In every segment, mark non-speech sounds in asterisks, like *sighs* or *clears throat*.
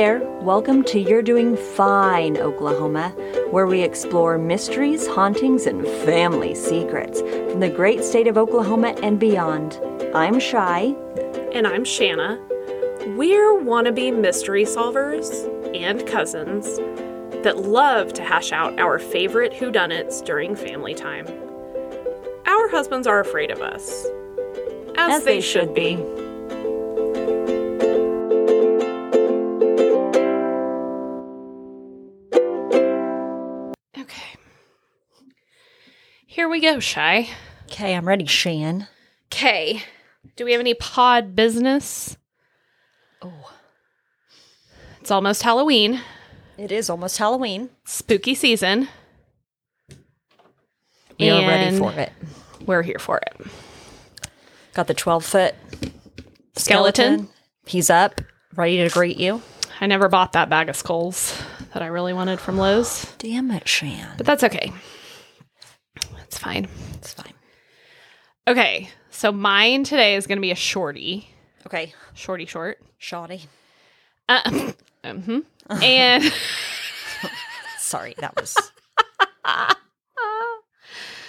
there. Welcome to You're Doing Fine, Oklahoma, where we explore mysteries, hauntings, and family secrets from the great state of Oklahoma and beyond. I'm Shy. And I'm Shanna. We're wannabe mystery solvers and cousins that love to hash out our favorite whodunits during family time. Our husbands are afraid of us, as, As they, they should should be. Here we go, Shy. Okay, I'm ready, Shan. Okay. Do we have any pod business? Oh, It's almost Halloween, it is almost Halloween. spooky season. We are ready for it. We're here for it. Got the 12 foot Skeleton. He's up, ready to greet you. I never bought that bag of skulls that I really wanted from Lowe's, Damn it, Shan. but that's okay. It's fine. It's fine. Okay, so mine today is going to be a shorty, Okay, shorty short. shoddy. Uh, *laughs* mhm. And *laughs* Sorry, that was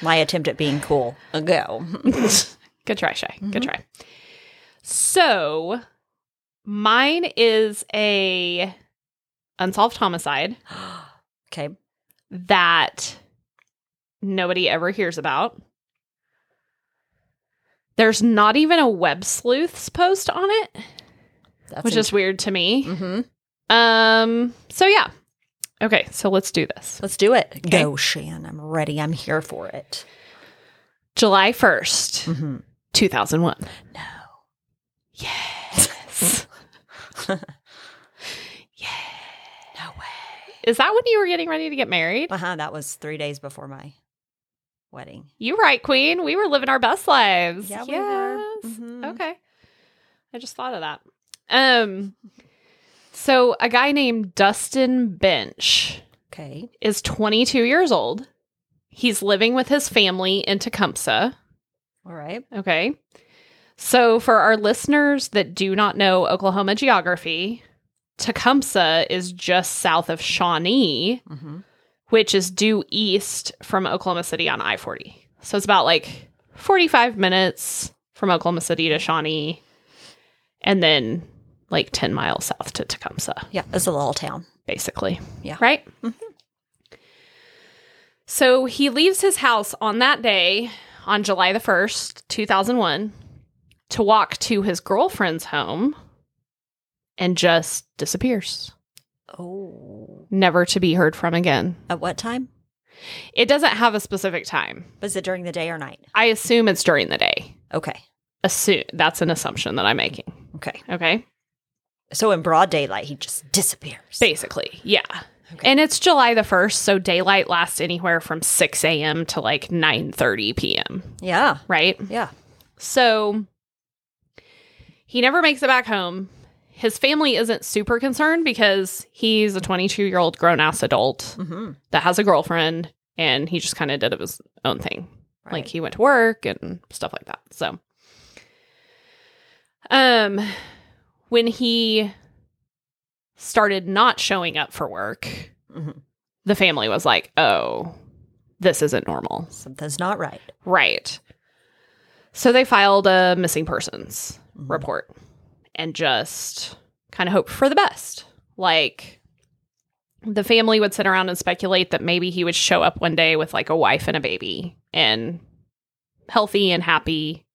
my attempt at being cool. A go. *laughs* good try, Shay. Good try. So mine is a unsolved homicide *gasps* okay. that nobody ever hears about. There's not even a web sleuths post on it, That's which is weird to me. hmm Um, so yeah. Okay, so let's do this. Let's do it. Okay. Go, Shan. I'm ready. I'm here for it. July 1st, Mm-hmm. 2001. No. Yes. *laughs* Yeah. No way. Is that when you were getting ready to get married? Uh huh. That was three days before my wedding. You right, Queen. We were living our best lives. Yeah, we were. Yes. Mhm. Okay. I just thought of that. Um so a guy named Dustin Bench Okay. is 22 years old. He's living with his family in Tecumseh. All right. Okay. So, for our listeners that do not know Oklahoma geography, Tecumseh is just south of Shawnee, Mm-hmm. Which is due east from Oklahoma City on I 40. So, it's about like 45 minutes from Oklahoma City to Shawnee, and then like 10 miles south to Tecumseh Yeah, it's a little town. basically. Yeah. Right? Mm-hmm. So he leaves his house on that day, on July the 1st, 2001, to walk to his girlfriend's home and just disappears, Oh. never to be heard from again. At what time? It doesn't have a specific time. Was it during the day or night? I assume it's during the day. Okay. Assume that's an assumption that I'm making. Okay. Okay. So in broad daylight, he just disappears. Basically, yeah. Okay. And it's July the 1st, so daylight lasts anywhere from 6 a.m. to like 9 30 p.m. Yeah. right? Yeah. So he never makes it back home. His family isn't super concerned because he's a 22 year old grown ass adult Mm-hmm. that has a girlfriend and he just kind of did his own thing. Like he went to work and stuff like that. So, um, when he started not showing up for work, Mhm. the family was like, oh, this isn't normal. Something's not right. Right. So they filed a missing persons Mhm. report and just kind of hope for the best. Like the family would sit around and speculate that maybe he would show up one day with like a wife and a baby and healthy and happy,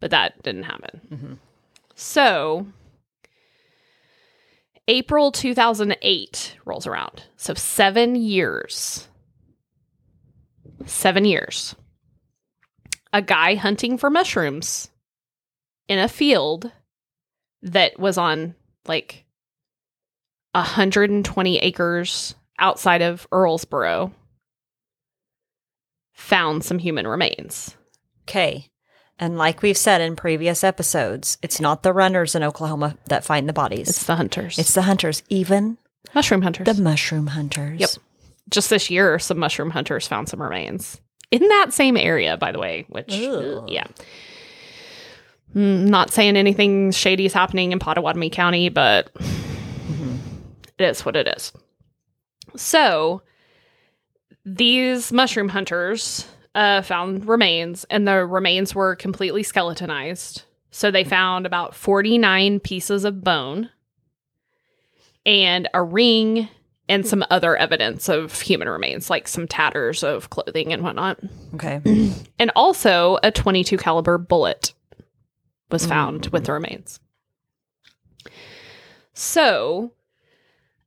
but that didn't happen. Mhm. So April 2008 rolls around. So 7 years. 7 years. A guy hunting for mushrooms in a field that was on like 120 acres outside of Earlsboro found some human remains. Okay. And like we've said in previous episodes, it's not the runners in Oklahoma that find the bodies. It's the hunters. It's the hunters, even mushroom hunters. the mushroom hunters. Yep. Just this year, some mushroom hunters found some remains in that same area, by the way, which, Ew. yeah. Mm, Not saying anything shady is happening in Pottawatomie County, but it is what it is. So these mushroom hunters uh, found remains, and the remains were completely skeletonized. So they found about 49 pieces of bone and a ring and some other evidence of human remains, like some tatters of clothing and whatnot. Okay. *clears throat* And also a 22 caliber bullet was mm-hmm, found with mm-hmm. the remains. So,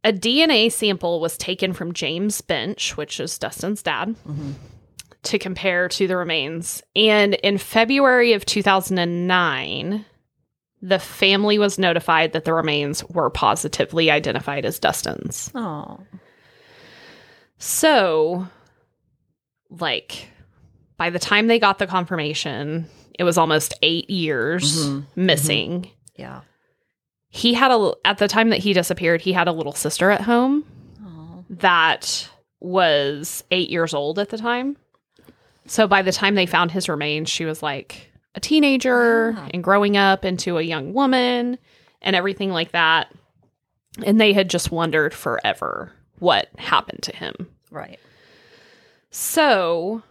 a DNA sample was taken from James Bench, which is Dustin's dad, mm-hmm. to compare to the remains. And in February of 2009, the family was notified that the remains were positively identified as Dustin's. Oh. So, like, by the time they got the confirmation, it was almost eight years Mhm. missing. Yeah. He had a, at the time that he disappeared, he had a little sister at home Oh. that was eight years old at the time. So by the time they found his remains, she was like a teenager Ah. and growing up into a young woman and everything like that. And they had just wondered forever what happened to him. Right. So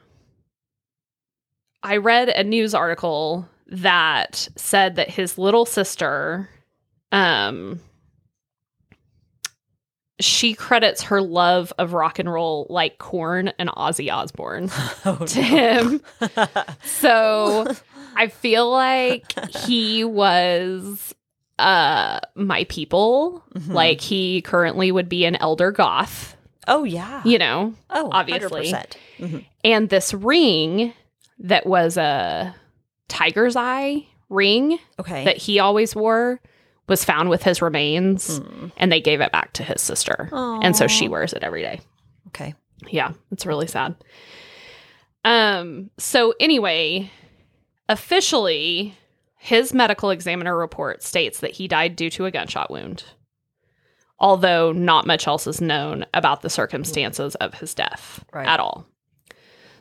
I read a news article that said that his little sister um she credits her love of rock and roll like Korn and Ozzy Osbourne *laughs* Oh, *laughs* to him. *laughs* So I feel like he was uh my people. Mhm. Like he currently would be an elder goth, oh yeah. you know. oh, obviously. 100%. Mhm. And this ring that was a tiger's eye ring Okay. that he always wore was found with his remains Mm. and they gave it back to his sister. And so she wears it every day. Okay. Yeah, it's really sad. Um so anyway, officially his medical examiner report states that he died due to a gunshot wound. Although not much else is known about the circumstances of his death Right. at all.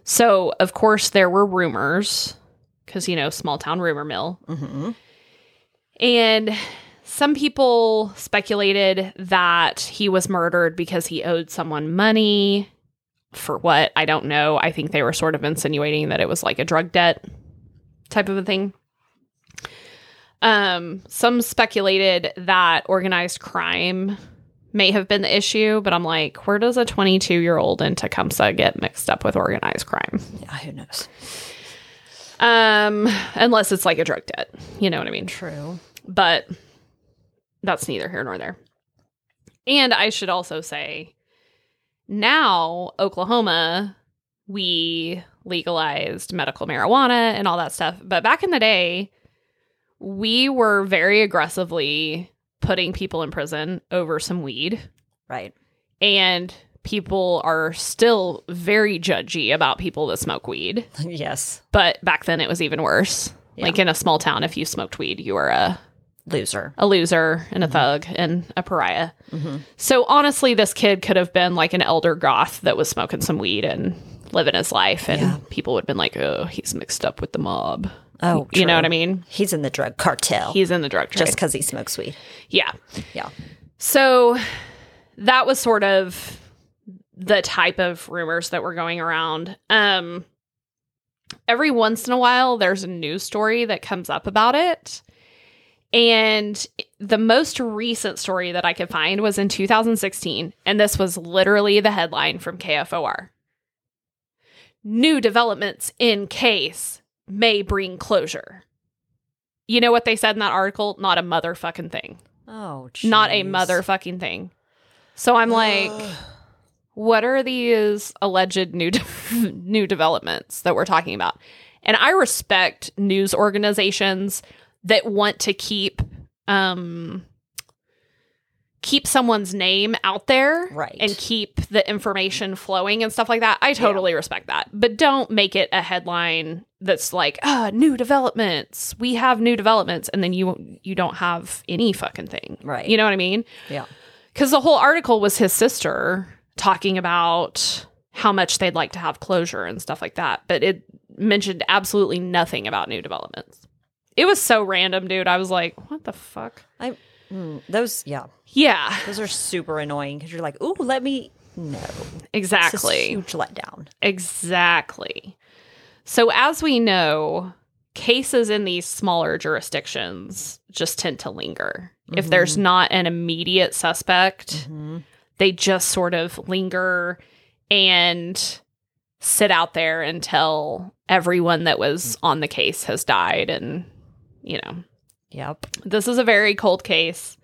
So, of course, there were rumors because, you know, small town rumor mill. hmm And some people speculated that he was murdered because he owed someone money. For what? I don't know. I think they were sort of insinuating that it was like a drug debt type of a thing. Um, some speculated that organized crime may have been the issue, but I'm like, where does a 22 year old in Tecumseh get mixed up with organized crime? Yeah, who knows? Um, unless it's like a drug debt, you know what I mean? True. but that's neither here nor there. And I should also say now, Oklahoma, we legalized medical marijuana and all that stuff. But back in the day, we were very aggressively putting people in prison over some weed. Right. And people are still very judgy about people that smoke weed. *laughs* yes. But back then it was even worse. Yeah. Like in a small town, if you smoked weed, you were a Loser. a loser and a thug and a pariah. Mhm. So honestly, this kid could have been like an elder goth that was smoking some weed and living his life, and Yeah. people would have been like, "Oh, he's mixed up with the mob." Oh, you know what I mean? He's in the drug cartel. He's in the drug trade. just because he smokes weed. yeah. Yeah. So that was sort of the type of rumors that were going around. Um, every once in a while, there's a news story that comes up about it. And the most recent story that I could find was in 2016. And this was literally the headline from KFOR New developments in case may bring closure. You know what they said in that article? Not a motherfucking thing Oh, not a motherfucking thing. So I'm like, what are these alleged new de- *laughs* new developments that we're talking about? And I respect news organizations that want to keep um keep someone's name out there Right. and keep the information flowing and stuff like that. I totally respect that. But don't make it a headline that's like, "Ah, new developments. We have new developments." And then you you don't have any fucking thing. Right. You know what I mean? Yeah. Because the whole article was his sister talking about how much they'd like to have closure and stuff like that. But it mentioned absolutely nothing about new developments. It was so random, dude. I was like, what the fuck? I Mm, those, yeah, Yeah, those are super annoying because you're like, ooh, let me. No, a exactly. huge letdown. Exactly. So, as we know, cases in these smaller jurisdictions just tend to linger. If there's not an immediate suspect, Mhm. they just sort of linger and sit out there until everyone that was on the case has died. And, you know, Yep. this is a very cold case.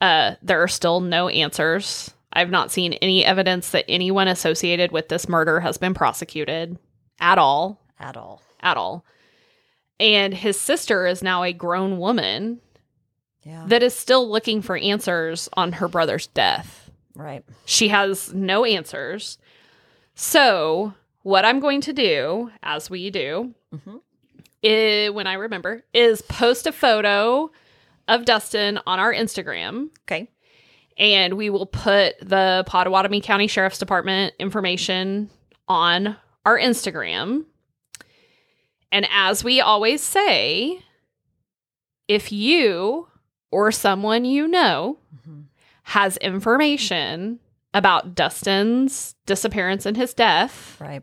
Uh, there are still no answers. I've not seen any evidence that anyone associated with this murder has been prosecuted at all. At all. At all. And his sister is now a grown woman Yeah. that is still looking for answers on her brother's death. right. She has no answers. So, what I'm going to do, as we do, Mhm. When I remember, is post a photo of Dustin on our Instagram, Okay. and we will put the Pottawatomie County Sheriff's Department information on our Instagram. And as we always say, if you or someone you know Mhm. has information about Dustin's disappearance and his death, Right.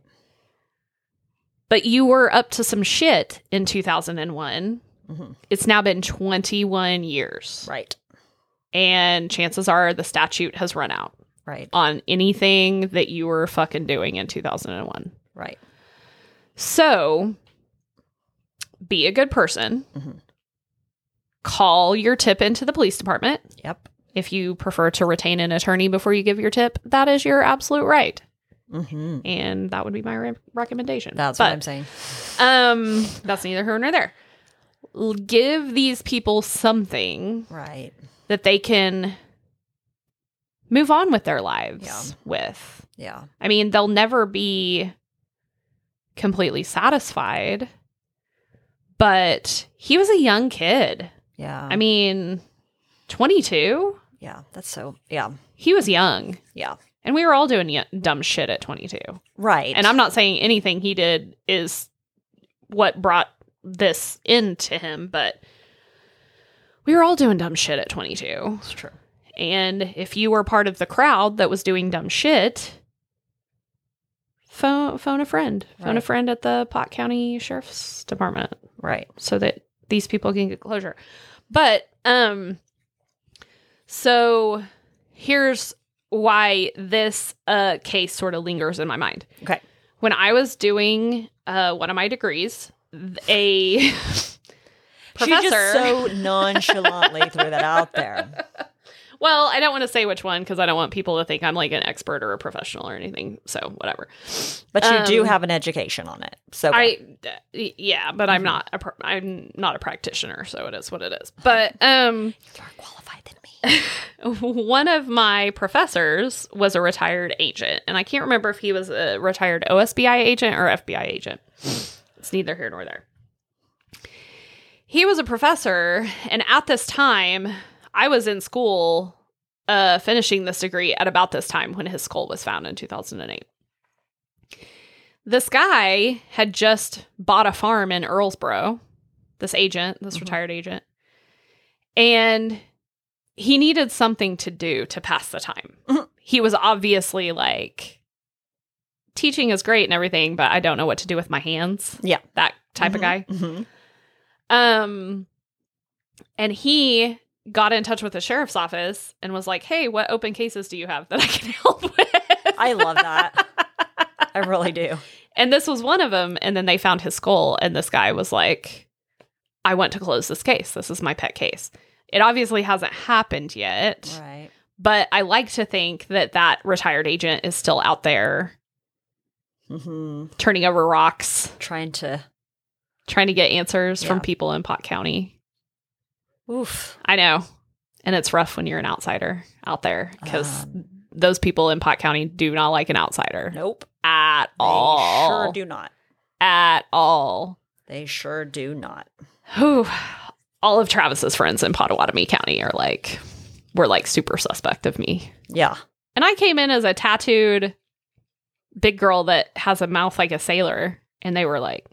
But you were up to some shit in 2001, Mhm. it's now been 21 years. Right. And chances are the statute has run out Right. on anything that you were fucking doing in 2001. Right. So be a good person. Mhm. Call your tip into the police department. Yep. If you prefer to retain an attorney before you give your tip, that is your absolute right. Hmm And that would be my re- recommendation. That's but, what I'm saying. Um, that's neither here nor there. Give these people something Right. that they can move on with their lives Yeah. with. Yeah. I mean, they'll never be completely satisfied, but he was a young kid. Yeah. I mean, 22? yeah. That's so. Yeah. He was young. Yeah. And we were all doing y- dumb shit at 22. Right. And I'm not saying anything he did is what brought this into him, but we were all doing dumb shit at 22. It's true. And if you were part of the crowd that was doing dumb shit, phone phone a friend. Phone a friend at the Pot County Sheriff's Department Right. so that these people can get closure. But um so here's why this uh case sort of lingers in my mind. Okay. When I was doing uh one of my degrees, a professor *laughs* She just so *laughs* nonchalantly threw that out there. Well, I don't want to say which one because I don't want people to think I'm like an expert or a professional or anything. So whatever. But you do Um, have an education on it. So I, y- yeah, but I'm not a, pr- I'm not a practitioner, so it is what it is. But um, you're qualified than me. *laughs* one of my professors was a retired agent, and I can't remember if he was a retired OSBI agent or FBI agent. It's neither here nor there. He was a professor, and at this time, I was in school uh, finishing this degree at about this time when his skull was found in 2008. This guy had just bought a farm in Earlsboro, this agent, this Mhm. retired agent, and he needed something to do to pass the time. Mhm. He was obviously like, teaching is great and everything, but I don't know what to do with my hands. Yeah. That type of guy. Mhm. Um, and he got in touch with the sheriff's office and was like, "Hey, what open cases do you have that I can *laughs* help with?" I love that. *laughs* I really do. and this was one of them. And then they found his skull, and this guy was like, "I want to close this case. This is my pet case." It obviously hasn't happened yet, Right. but I like to think that that retired agent is still out there hmm turning over rocks, Trying to. trying to get answers from people in Pot County. Oof. I know. And it's rough when you're an outsider out there because Um, those people in Pot County do not like an outsider nope. at They all. sure do not. At all. They sure do not. Whew. All of Travis's friends in Pottawatomie County are like, were like super suspect of me. Yeah. And I came in as a tattooed big girl that has a mouth like a sailor. And they were like,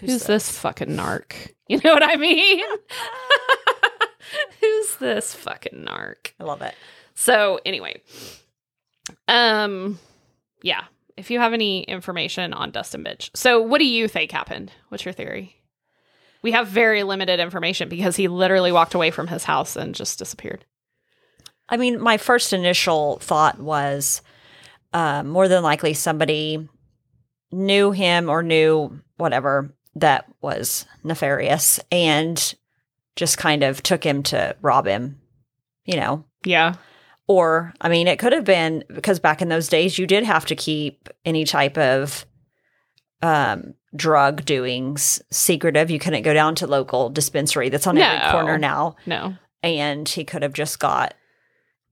who's, this fucking narc? *laughs* You know what I mean? *laughs* Who's this fucking narc? I love it. So anyway, um, yeah. If you have any information on Dustin Bench, so what do you think happened? What's your theory? We have very limited information because he literally walked away from his house and just disappeared. I mean, my first initial thought was uh, more than likely somebody knew him or knew whatever that was nefarious and just kind of took him to rob him, you know. Yeah. Or, I mean, it could have been because back in those days, you did have to keep any type of um, drug doings secretive. You couldn't go down to local dispensary that's on every corner now. No. And he could have just got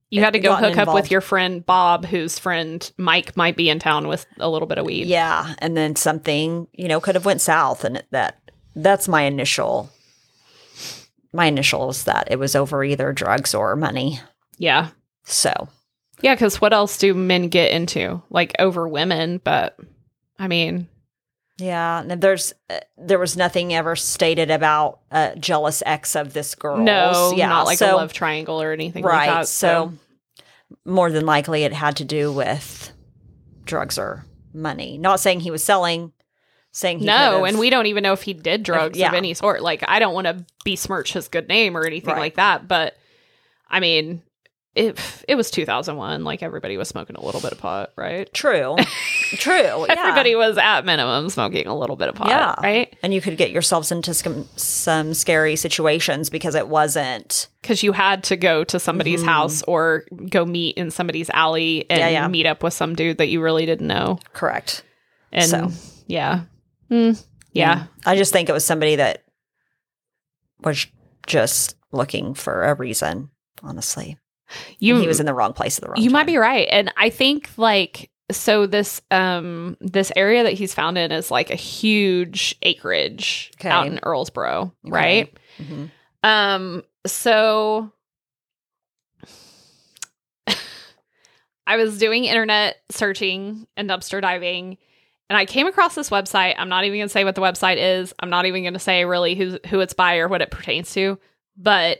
You had to go hook up with your friend Bob, whose friend Mike might be in town with a little bit of weed. Yeah, and then something you know could have went south, and that that's my initial. My initial is that it was over either drugs or money. Yeah. So Yeah, because what else do men get into? Like over women, but I mean, yeah, and there's uh, there was nothing ever stated about a jealous ex of this girl. no, yeah, not like so, a love triangle or anything right. like that. so more than likely, it had to do with drugs or money. Not saying he was selling. Saying he no, and we don't even know if he did drugs yeah. of any sort. Like, I don't want to besmirch his good name or anything Right. like that, but I mean, it it was 2001. Like everybody was smoking a little bit of pot, right? True, *laughs* true. yeah. Everybody was at minimum smoking a little bit of pot, Yeah. right? and you could get yourselves into some, some scary situations because it wasn't Because you had to go to somebody's house or go meet in somebody's alley and Mm-hmm. Yeah, yeah. meet up with some dude that you really didn't know. correct. And So. yeah, Mm, yeah, I just think it was somebody that was just looking for a reason. Honestly, you he was in the wrong place at the wrong. you might be right and i think like so this um this area that he's found in is like a huge acreage Okay. out in earlsboro Okay. right Mhm. um so *laughs* i was doing internet searching and dumpster diving and i came across this website i'm not even going to say what the website is i'm not even going to say really who who it's by or what it pertains to but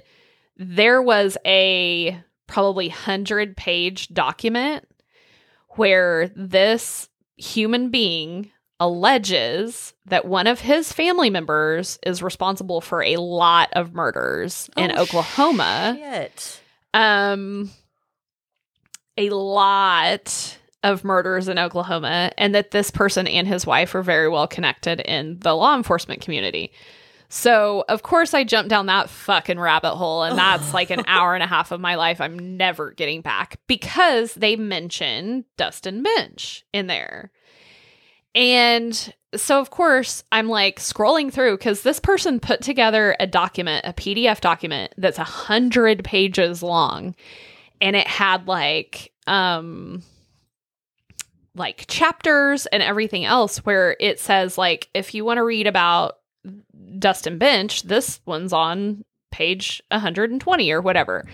there was a probably 100 page document where this human being alleges that one of his family members is responsible for a lot of murders in Oh, Oklahoma. Shit. Um a lot of murders in Oklahoma and that this person and his wife are very well connected in the law enforcement community. So, of course, I jumped down that fucking rabbit hole, and that's *laughs* like an hour and a half of my life I'm never getting back because they mention Dustin Bench in there. And so, of course, I'm like scrolling through because this person put together a document, a PDF document that's a hundred pages long, and it had like, um, like chapters and everything else where it says like if you want to read about Dustin Bench, this one's on page 120 or whatever.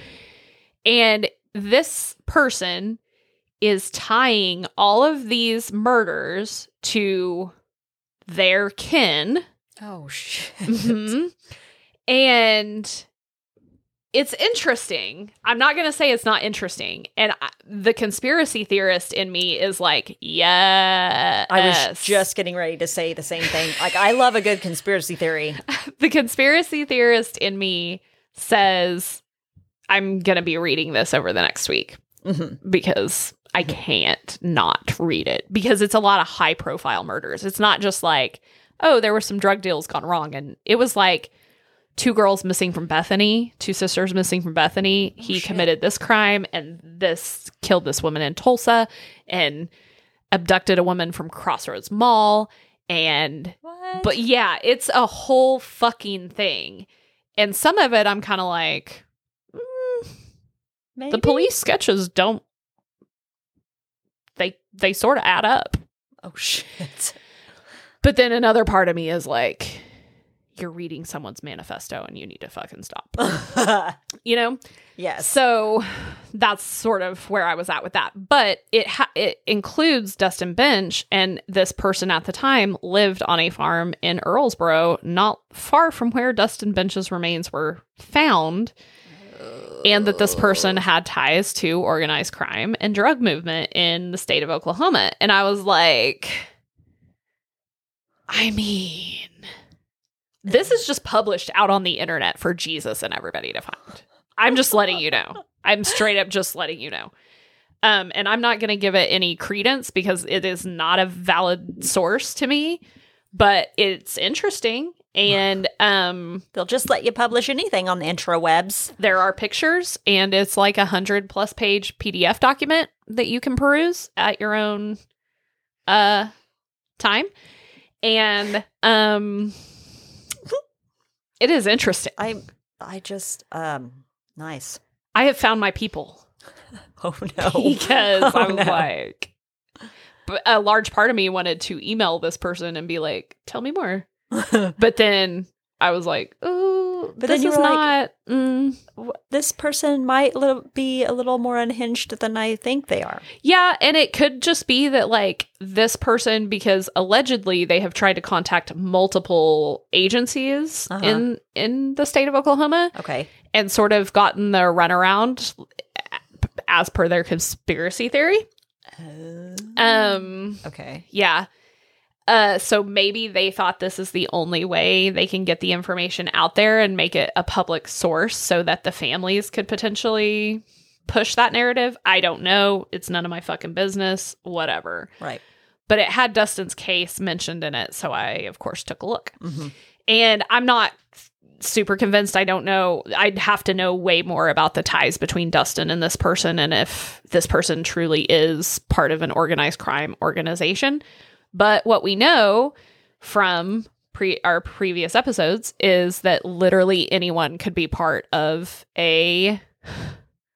And this person is tying all of these murders to their kin. Oh shit. Mhm. And it's interesting. I'm not going to say it's not interesting. And I, the conspiracy theorist in me is like, yeah. I was just getting ready to say the same thing. Like I love a good conspiracy theory. *laughs* the conspiracy theorist in me says I'm going to be reading this over the next week Mhm. because I can't not read it because it's a lot of high profile murders. It's not just like, oh, there were some drug deals gone wrong. And it was like two girls missing from Bethany, two sisters missing from Bethany. he shit. committed this crime and this killed this woman in Tulsa and abducted a woman from Crossroads Mall. And What? but yeah, it's a whole fucking thing. And some of it I'm kind of like, mm, the police sketches don't they they sort of add up. Oh *laughs* shit. But then another part of me is like, you're reading someone's manifesto and you need to fucking stop. *laughs* you know? yes. So that's sort of where I was at with that. But it ha- it includes Dustin Bench, and this person at the time lived on a farm in Earlsboro, not far from where Dustin Bench's remains were found, and that this person oh. had ties to organized crime and drug movement in the state of Oklahoma. And I was like, I mean, this is just published out on the internet for Jesus and everybody to find. I'm just letting you know. I'm straight up just letting you know. Um, and I'm not going to give it any credence because it is not a valid source to me, but it's interesting. And *sighs* um, They'll just let you publish anything on the intrawebs. there are pictures, and it's like a hundred plus page PDF document that you can peruse at your own uh time. And um, it is interesting. I I just um nice. I have found my people. *laughs* Oh no. *laughs* because Oh, I was no. like, but a large part of me wanted to email this person and be like, "Tell me more," *laughs* but then I was like, "Oh, But this then you is were like- not." mm. this person might little, be a little more unhinged than I think they are. Yeah, and it could just be that like this person, because allegedly they have tried to contact multiple agencies Uh-huh. in in the state of Oklahoma Okay. and sort of gotten the runaround as per their conspiracy theory. Um. okay. Yeah. Uh, so maybe they thought this is the only way they can get the information out there and make it a public source so that the families could potentially push that narrative. I don't know. It's none of my fucking business. Whatever. Right. But it had Dustin's case mentioned in it. So I, of course, took a look. Mhm. And I'm not super convinced. I don't know. I'd have to know way more about the ties between Dustin and this person and if this person truly is part of an organized crime organization. But what we know from pre- our previous episodes is that literally anyone could be part of a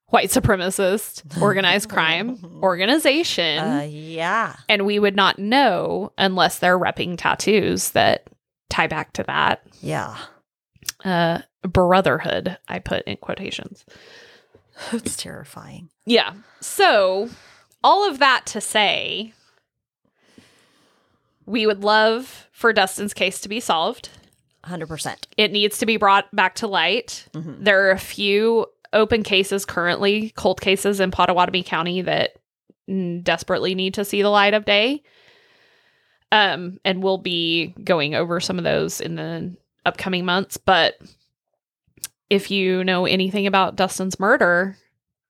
white supremacist *laughs* organized crime *laughs* organization Uh, yeah. and we would not know unless they're repping tattoos that tie back to that Yeah. uh brotherhood i put in quotations It's terrifying. yeah so all of that to say we would love for dustin's case to be solved 100%. it needs to be brought back to light Mhm. there are a few open cases currently cold cases in pottawatomie county that desperately need to see the light of day um and we'll be going over some of those in the upcoming months but if you know anything about dustin's murder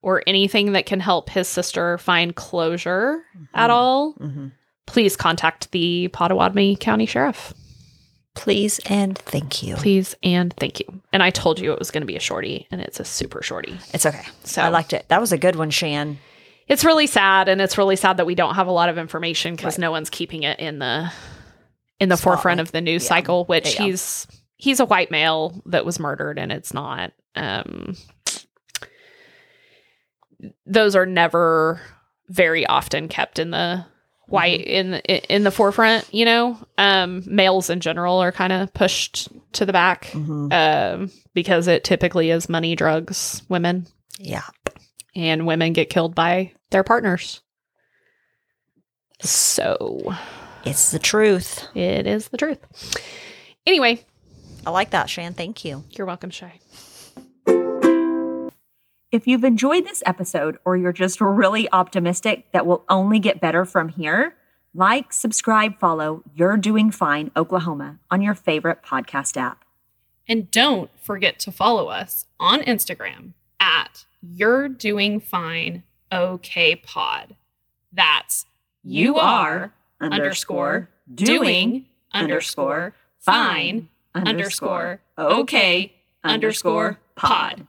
or anything that can help his sister find closure at Mhm. all hmm please contact the pottawatomie county sheriff Please and thank you. please and thank you and i told you it was going to be a shorty and it's a super shorty It's okay. so I liked it. That was a good one, Shan. it's really sad and it's really sad that we don't have a lot of information because Right. no one's keeping it in the in the Spotlight. forefront of the news Yeah. cycle which Yeah. he's he's a white male that was murdered and it's not um those are never very often kept in the white in the, in the forefront you know um males in general are kind of pushed to the back Mhm. um because it typically is money drugs women Yeah. and women get killed by their partners. So It's the truth. it is the truth. Anyway, I like that, Shan. Thank you. you're welcome, Shay. If you've enjoyed this episode or you're just really optimistic that will only get better from here, like, subscribe, follow You're Doing Fine Oklahoma on your favorite podcast app. And don't forget to follow us on Instagram at You're Doing Fine OK Pod. That's you are underscore doing underscore fine underscore okay underscore pod.